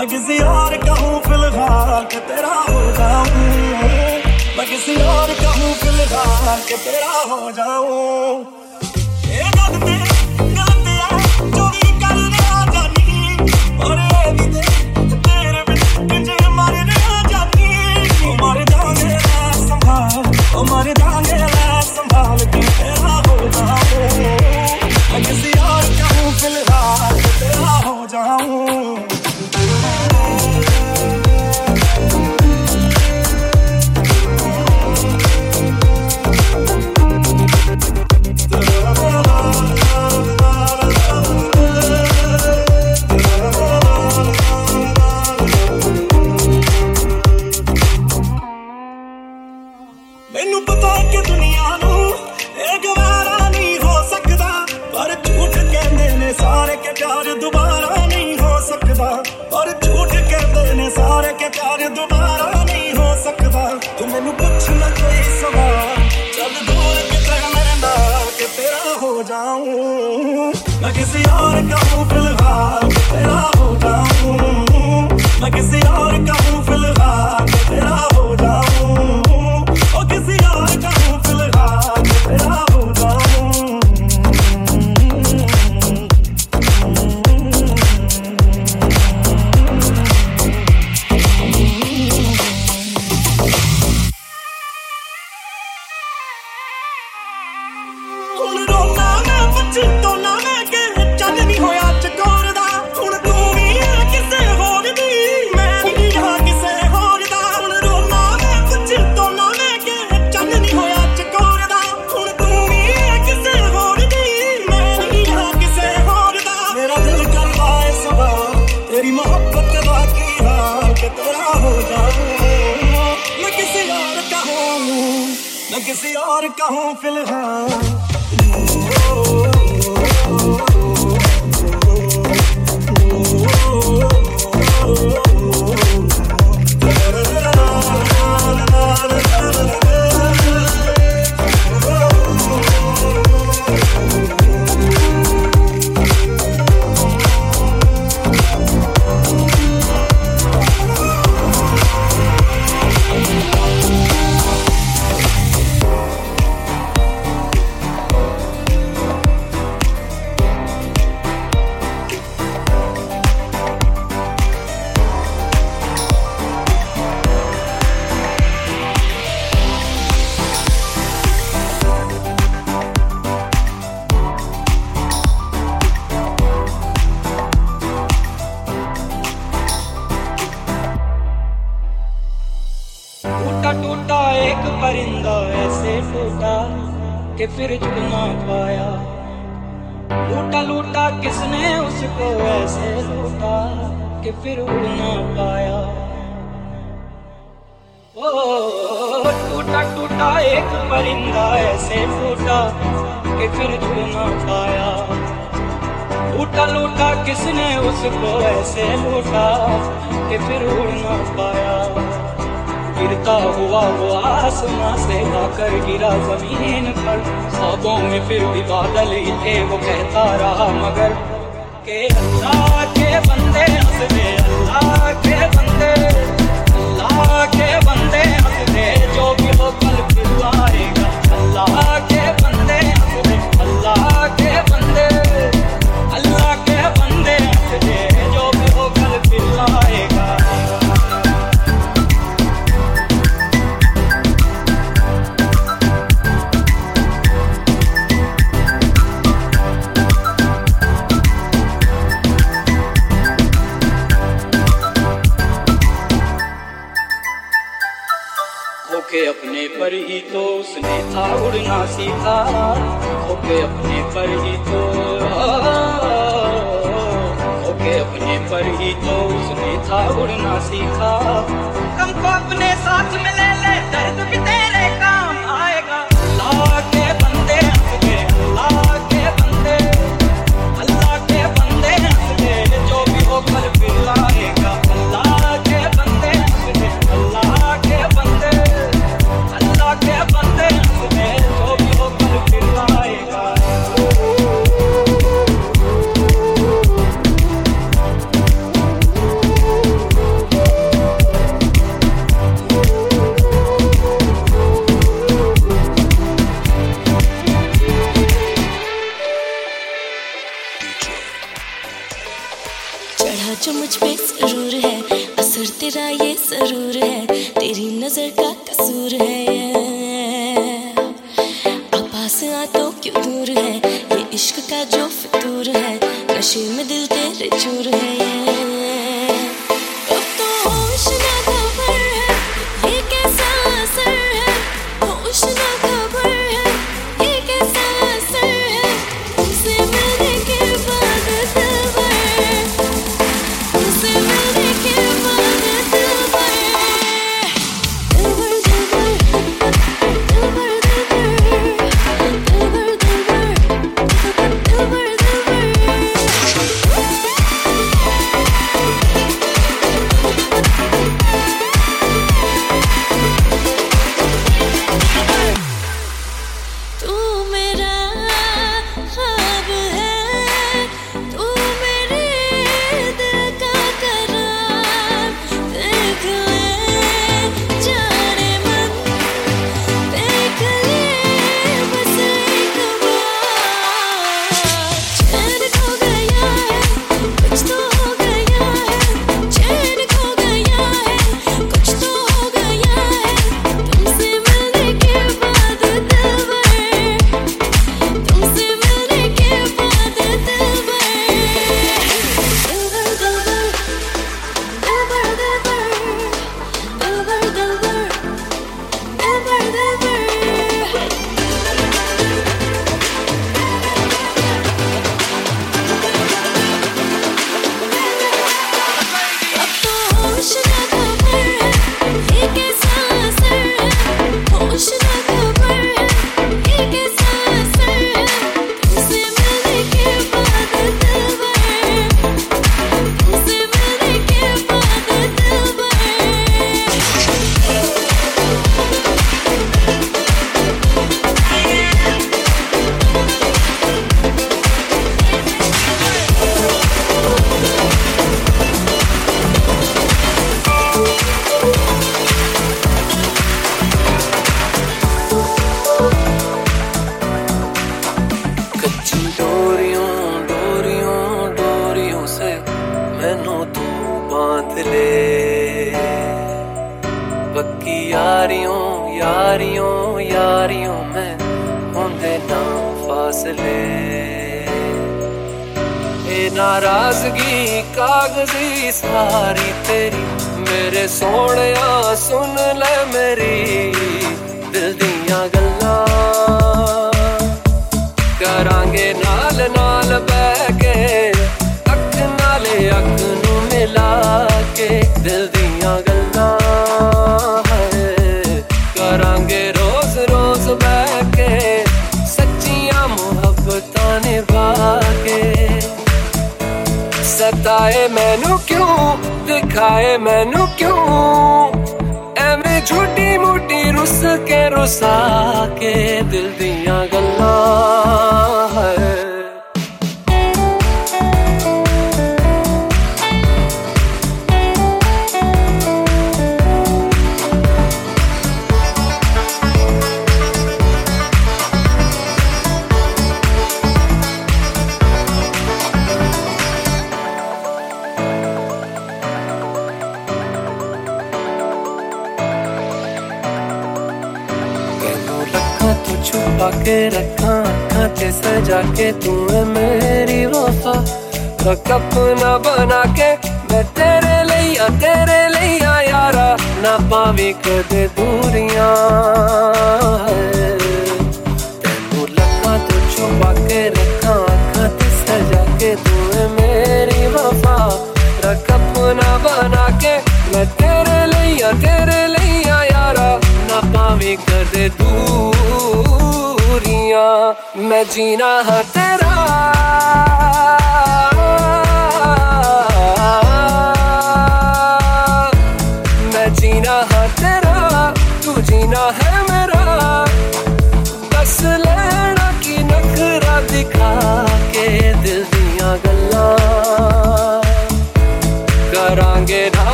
मैं किसी और का हूँ फ़िलहाल के तेरा हो जाऊँ। मैं किसी और का हूँ फ़िलहाल के तेरा हो जाऊँ।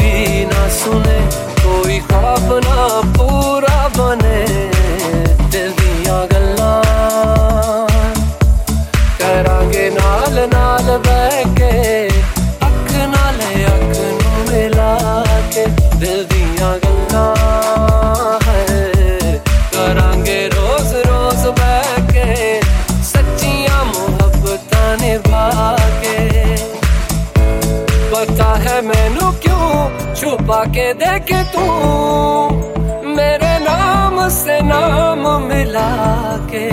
भी ना सुने कोई ख्वाब ना के तू मेरे नाम से नाम मिला के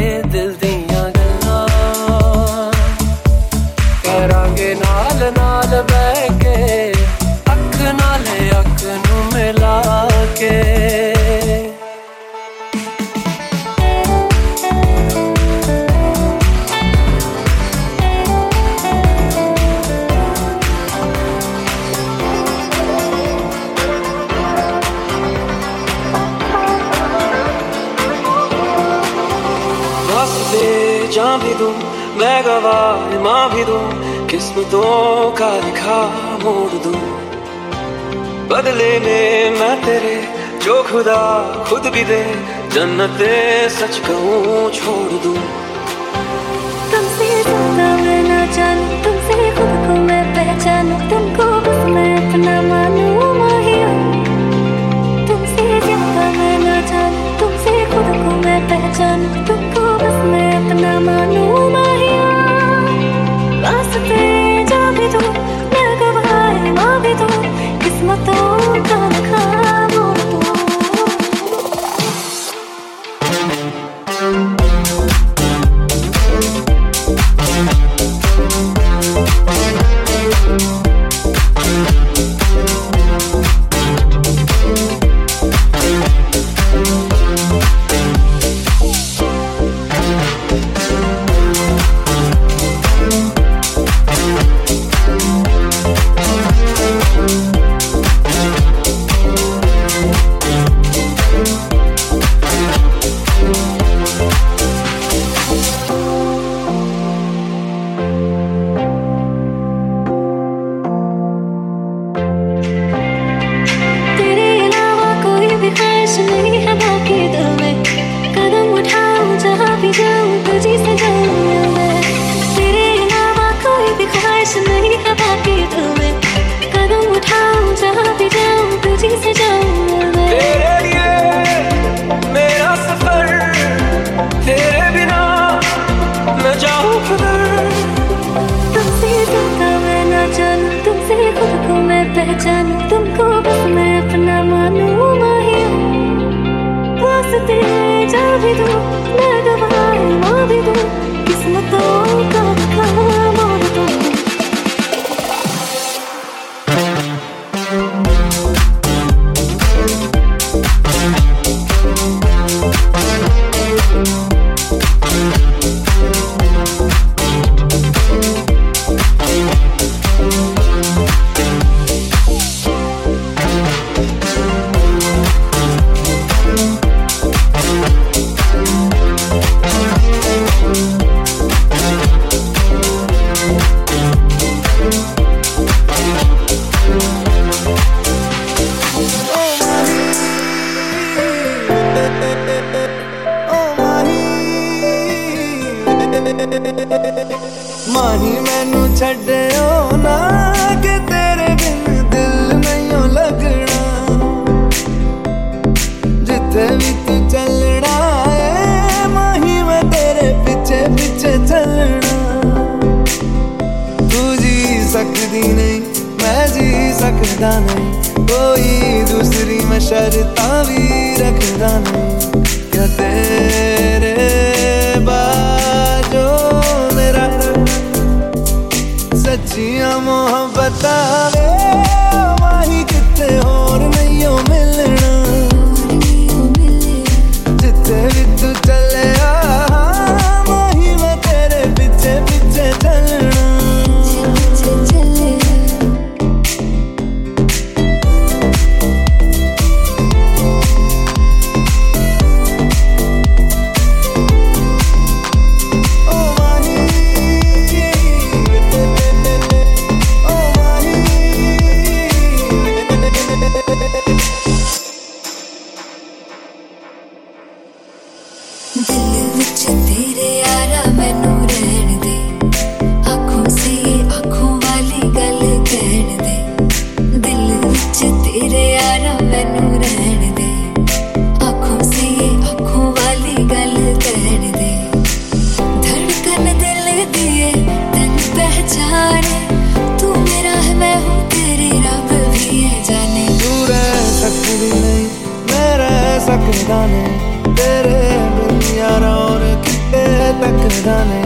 आजमा भी दो, किस्मतों का लिखा मोड़ दो। बदले में मैं तेरे जो खुदा खुद भी दे, जन्नत सच कहूँ छोड़ दूँ। तुमसे ज़्यादा मैं ना जानूं, तुमसे खुद को मैं पहचानूं, तुमको बस मैं अपना मानू, माहिया। तुमसे ज़्यादा मैं ना जानूं, तुमसे खुद को मैं पहचानूं, तुमको बस मैं अपना मानूं, माहिया। baby ਨੇ ਤੇਰੇ ਬਿਨ ਯਾਰਾ ਔਰ ਕਿਤੇ ਤੱਕਦਾ ਨੇ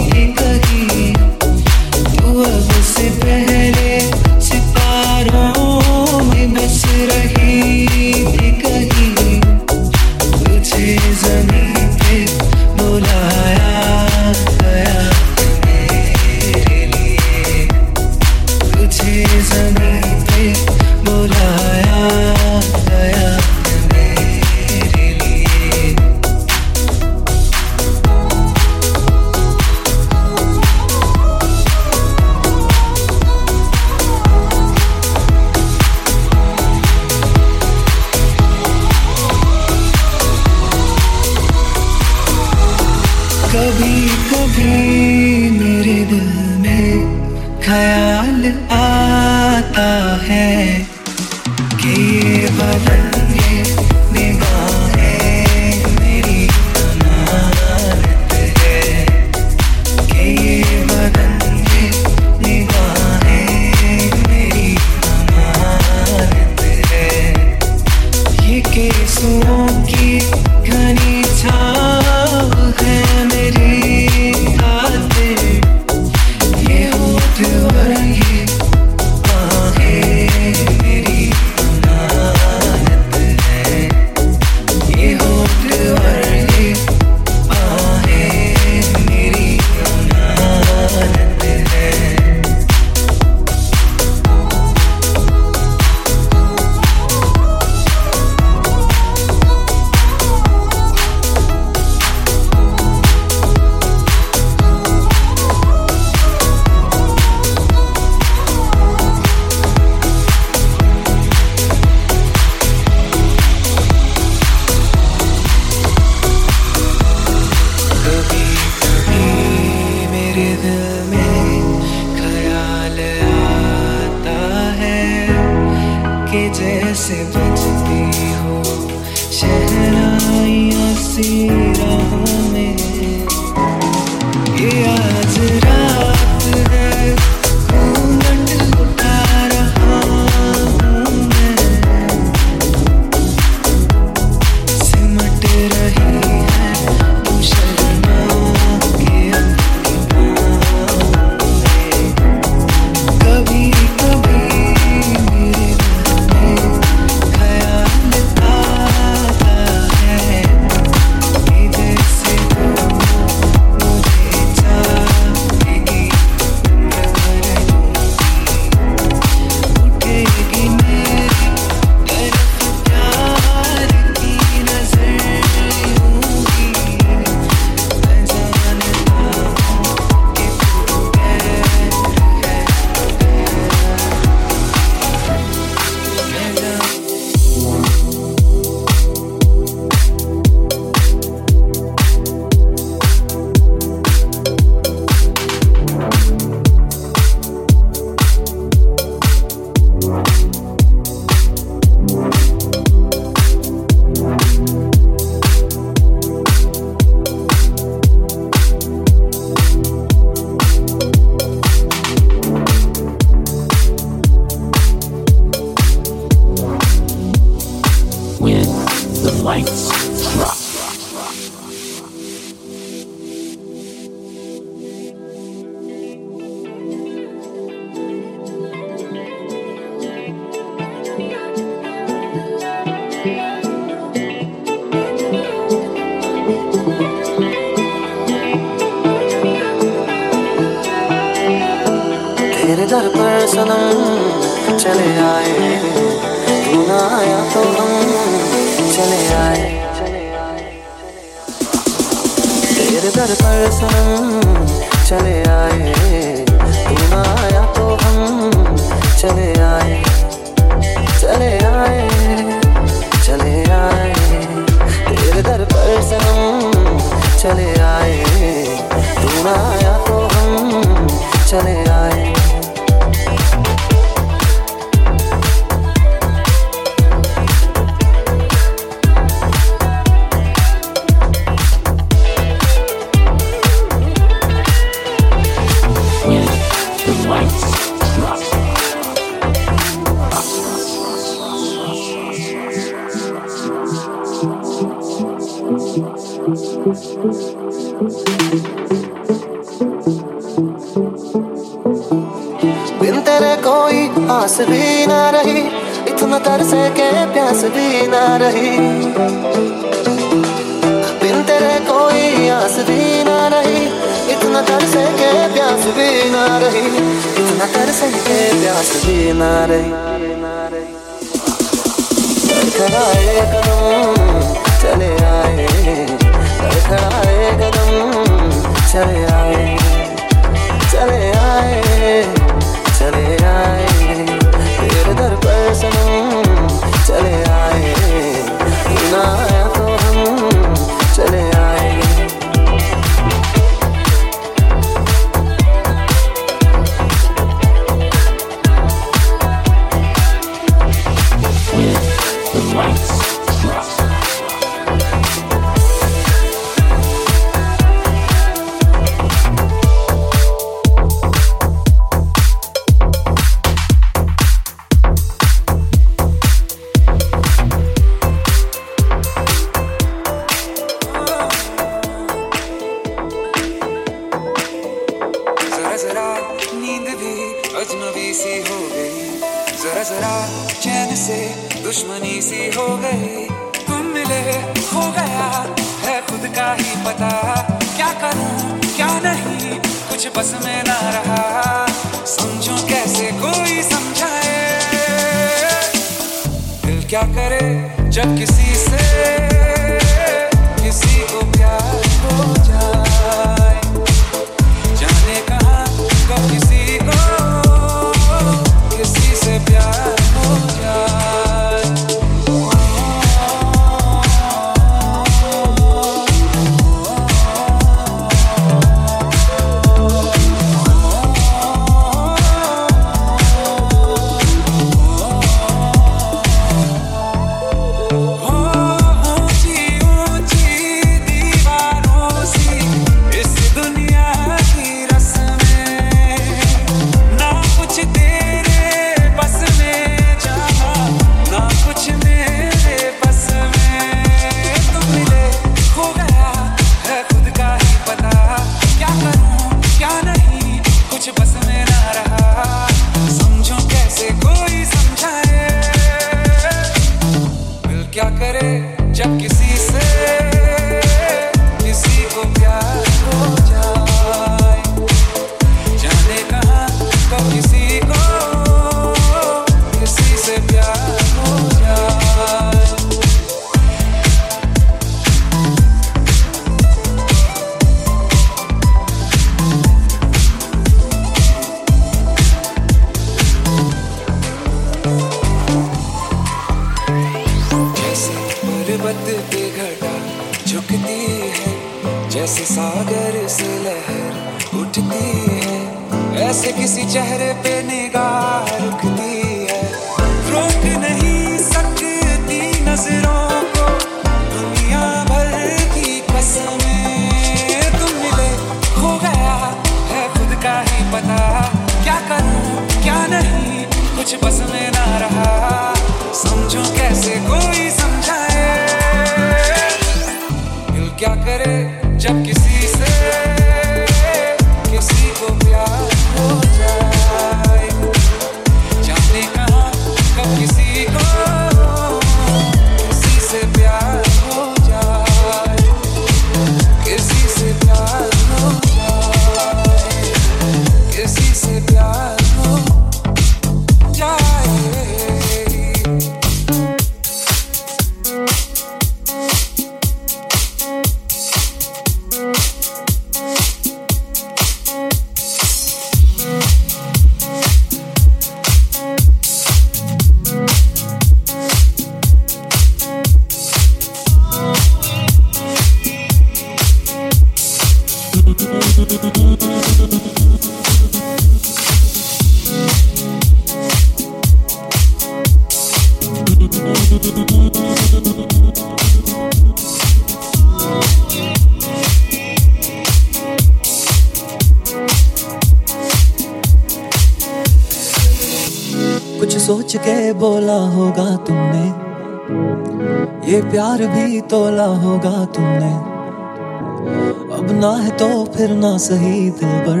सही दिल पर।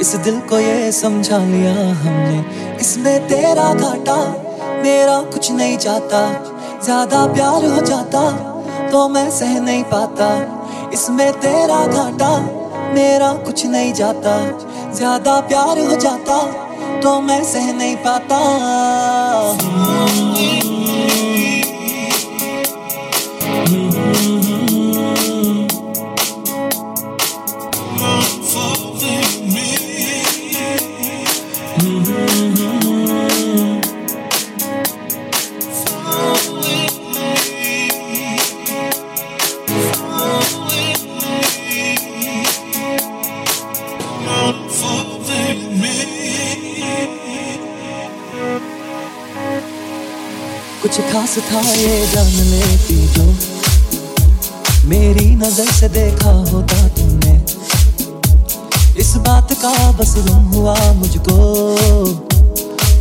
इस दिल को ये समझा लिया हमने। इसमें तेरा घाटा, मेरा कुछ नहीं चाहता ज़्यादा प्यार हो जाता तो मैं सह नहीं पाता। इसमें तेरा घाटा, मेरा कुछ नहीं जाता। ज़्यादा प्यार हो जाता तो मैं सह नहीं पाता। खास था ये जान लेती जो। मेरी नज़र से देखा होता तुमने। इस बात का बस गुम हुआ मुझको।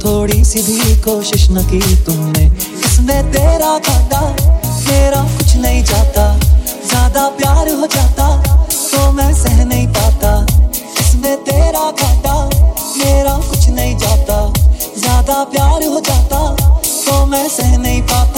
थोड़ी सी भी कोशिश न की तुमने। इसमें तेरा घाटा मेरा कुछ नहीं जाता। ज़्यादा प्यार हो जाता तो मैं सह नहीं पाता। इसमें तेरा घाटा मेरा कुछ नहीं जाता। ज़्यादा प्यार हो जाता तो मैं सह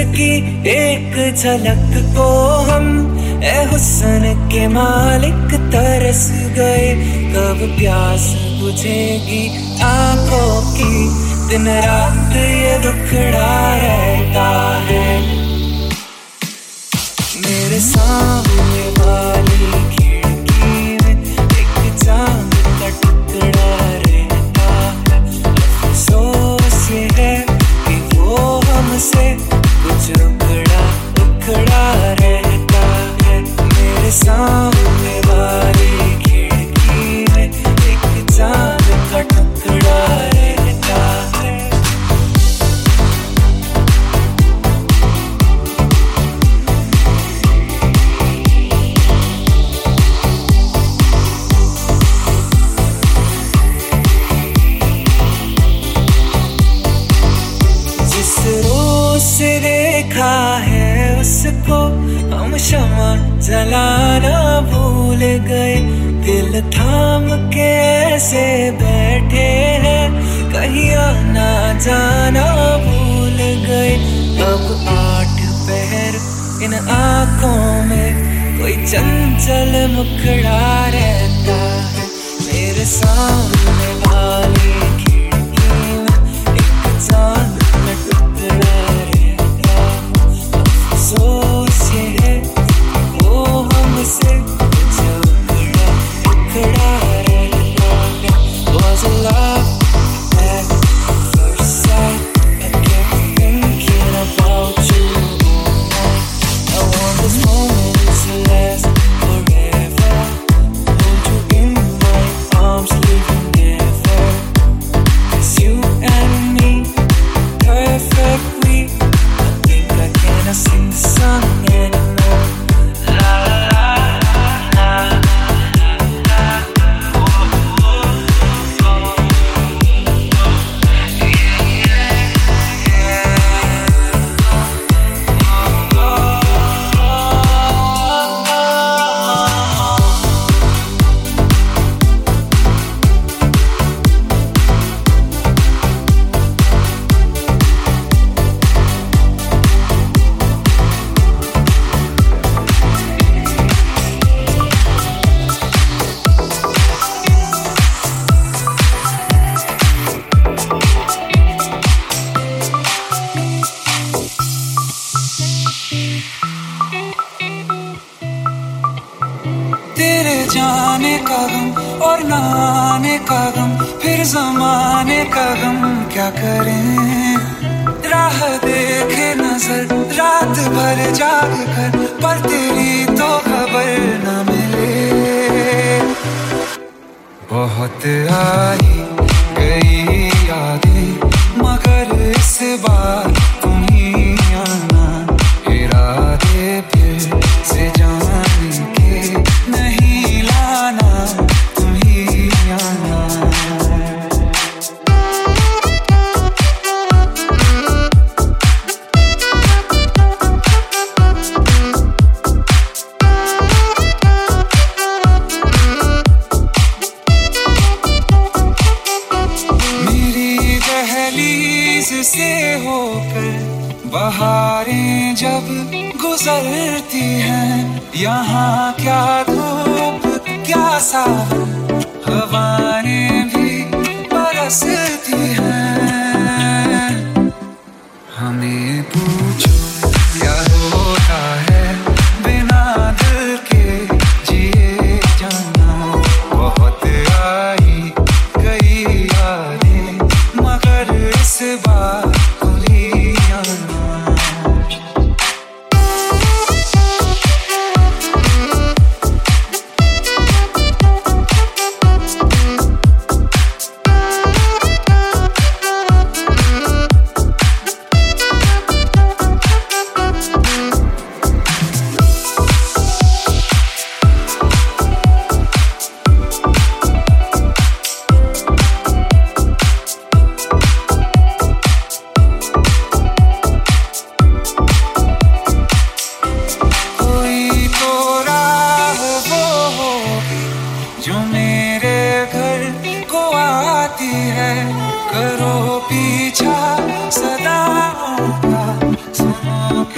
इसकी एक झलक को हम, ए हुसन के मालिक तरस गए। कब प्यास बुझेगी आँखों की, दिन रात ये दुखड़ा रहता है। मेरे सामने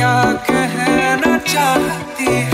क्या कहना चाहती है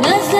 난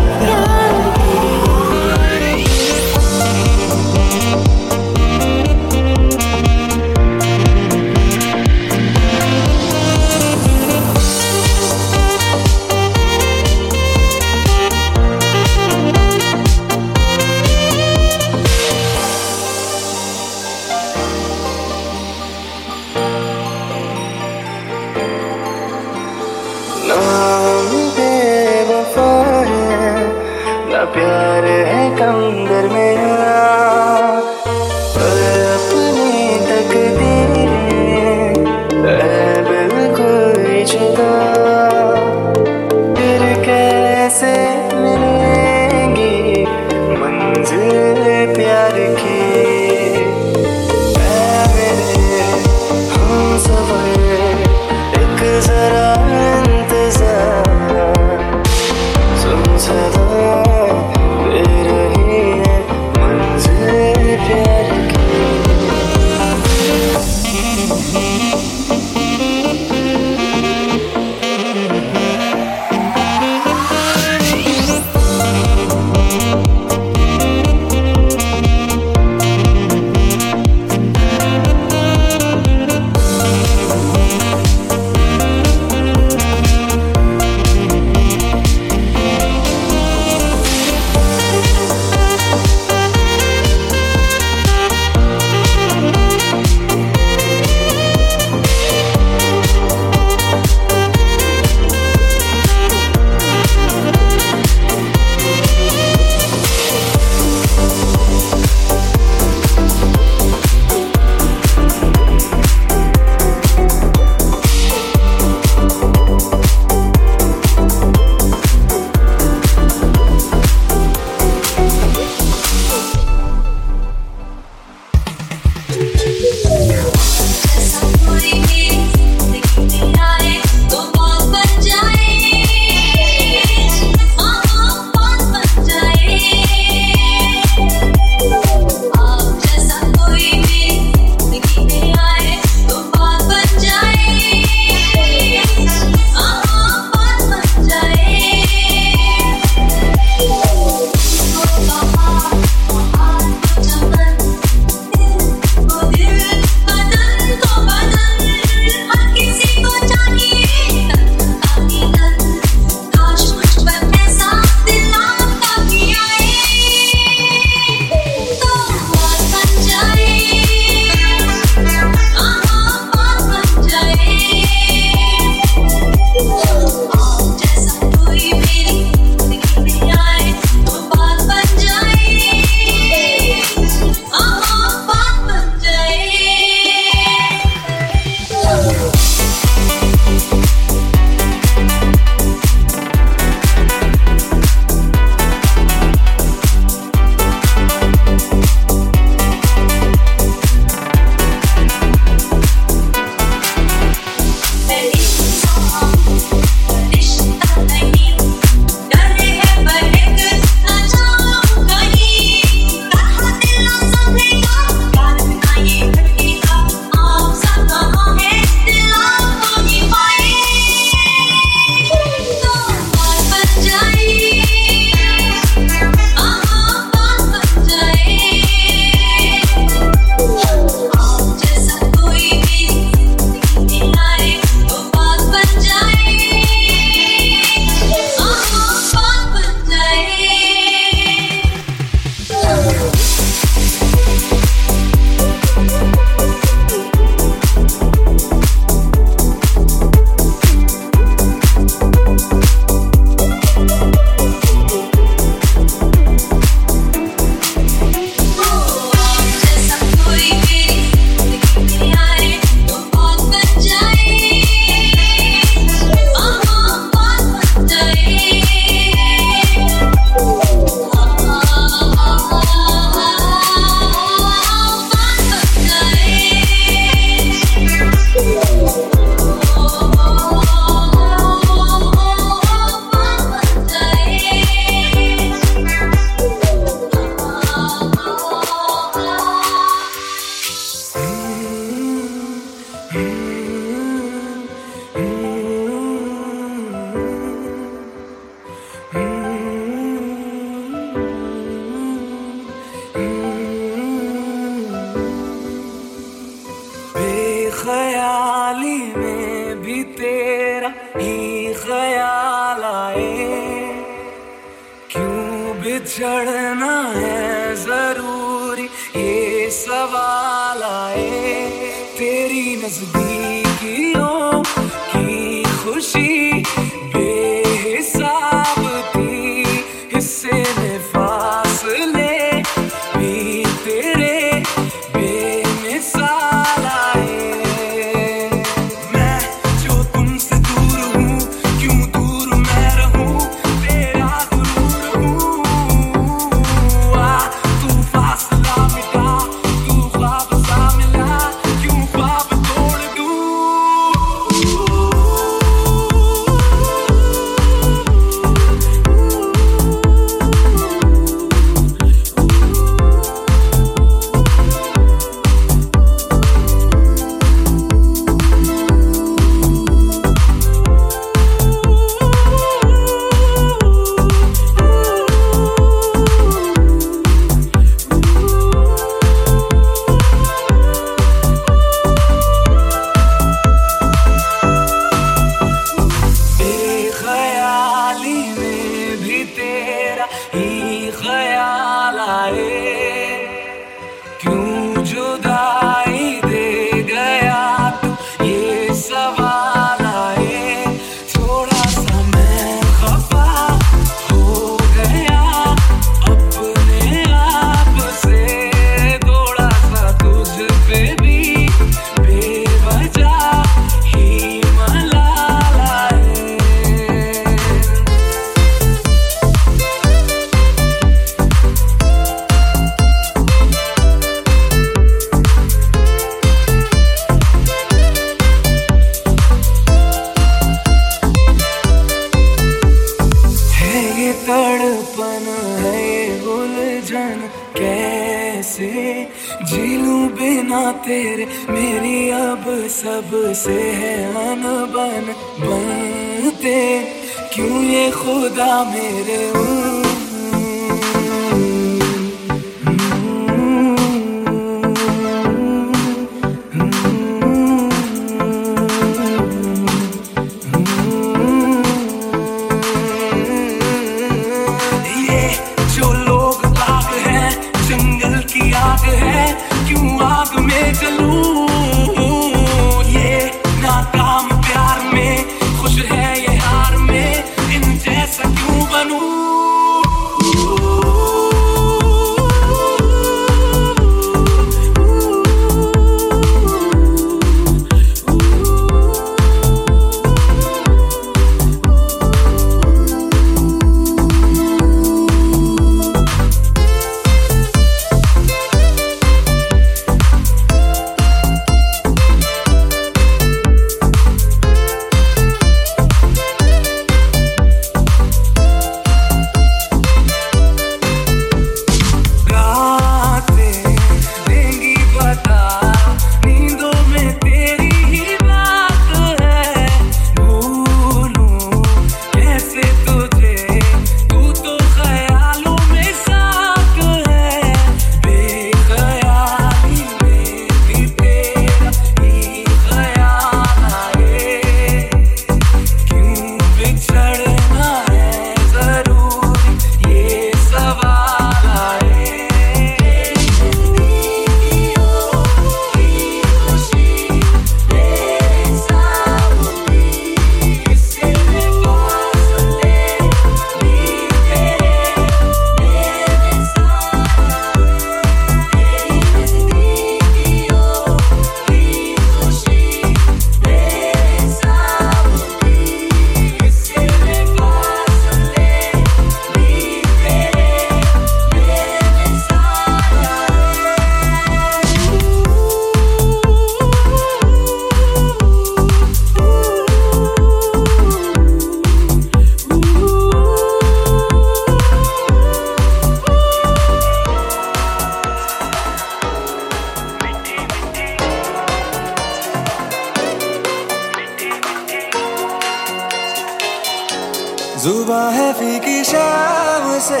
जुबा है फीकी शाम से।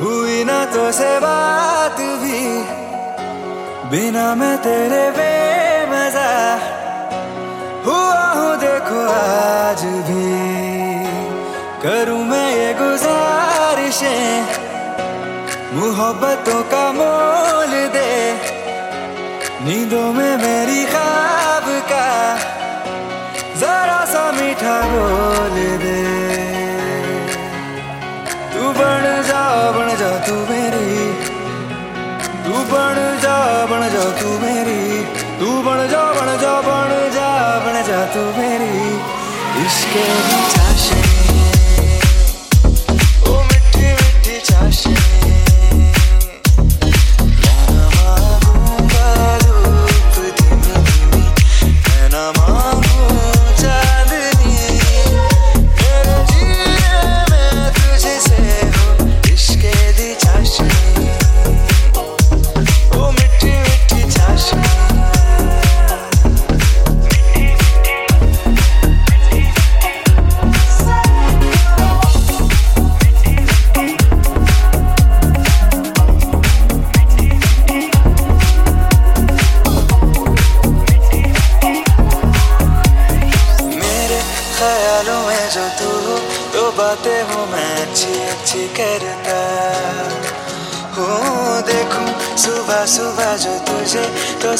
हुई ना तो से बात भी। बिना मैं तेरे बे मज़ा हुआ हूँ देखो आज भी। करूँ मैं ये गुजारिशें। मोहब्बतों का मोल दे। नींदों में मेरी खा बन जा तू मेरी, तू बन जा बन जा बन जा बन जा तू मेरी। इश्क़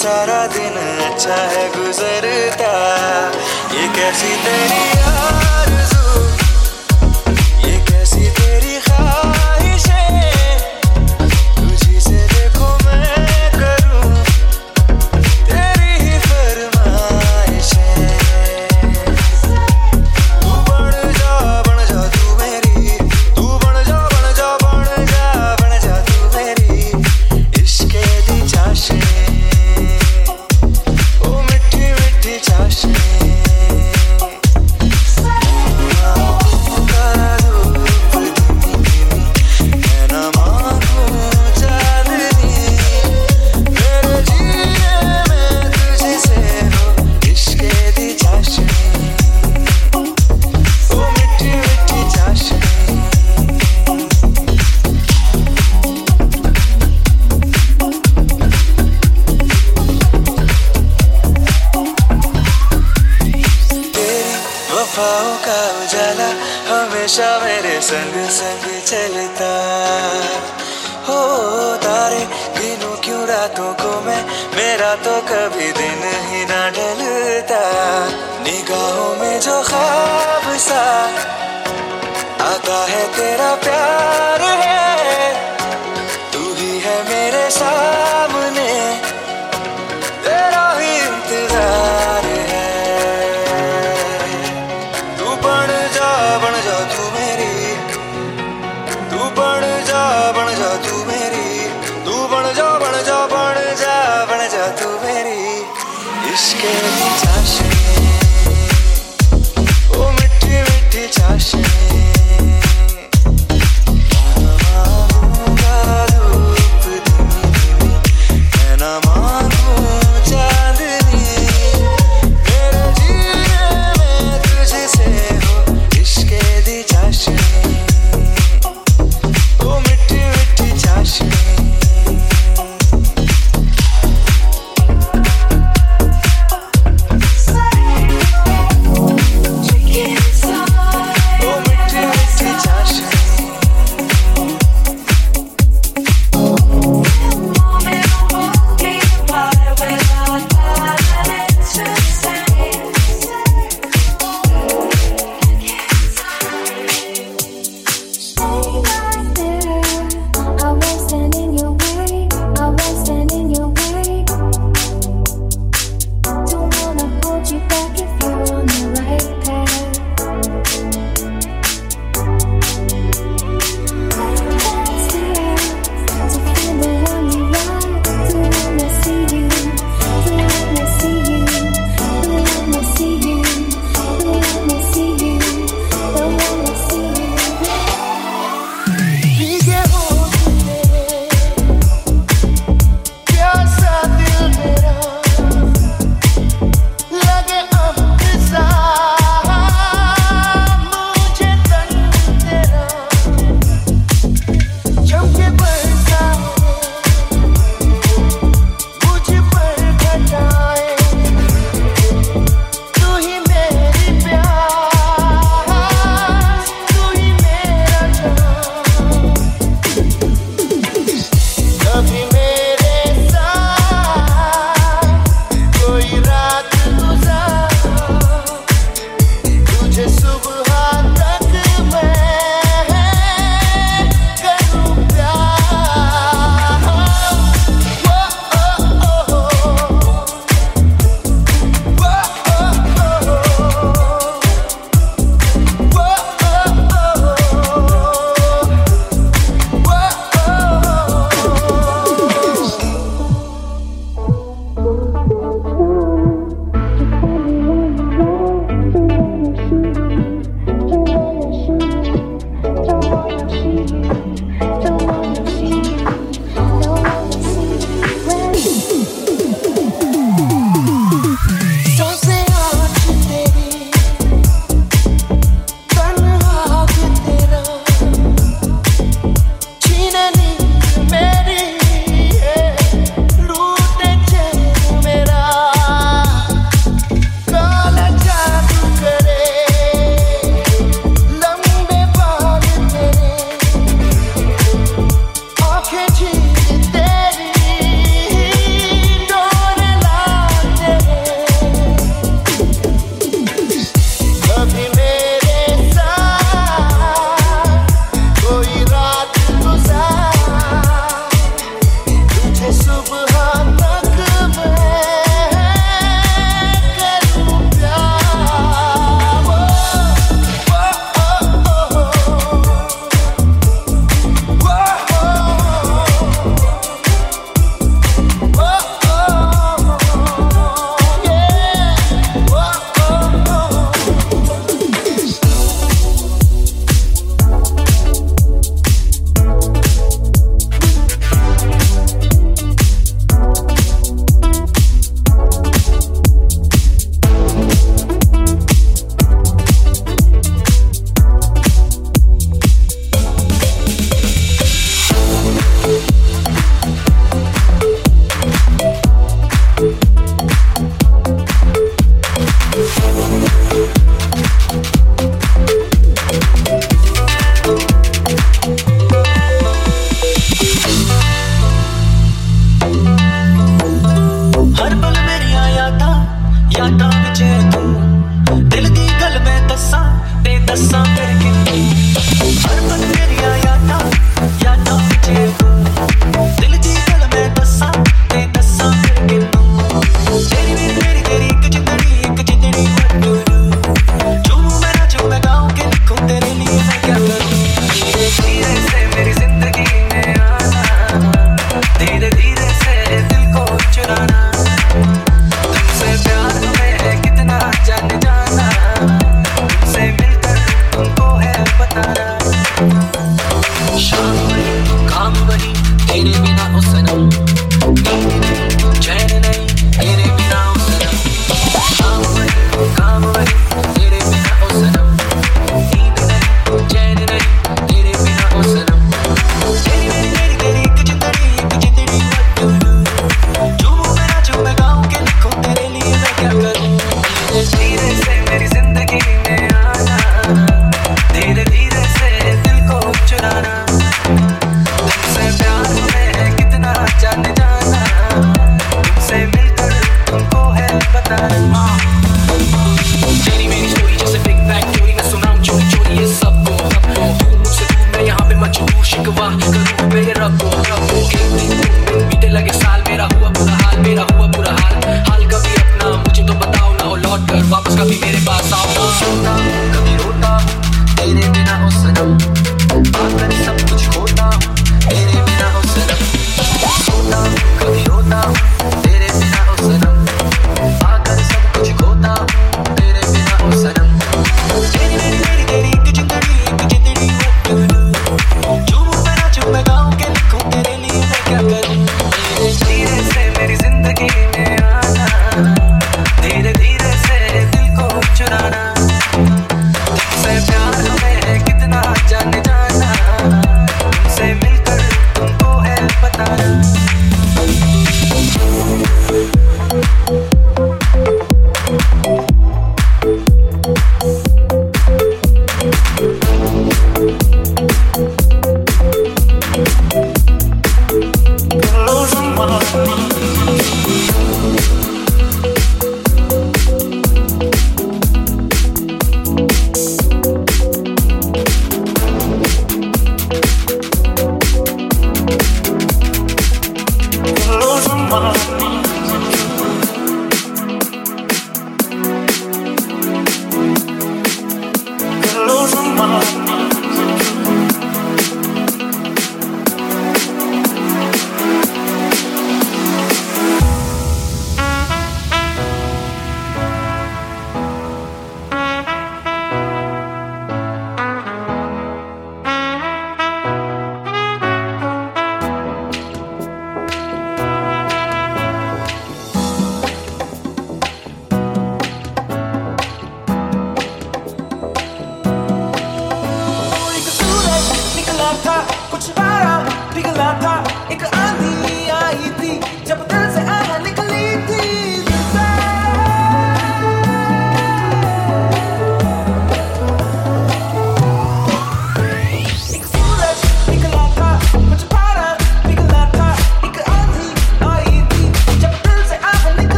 सारा दिन अच्छा है गुजरता। ये कैसी तेरी यार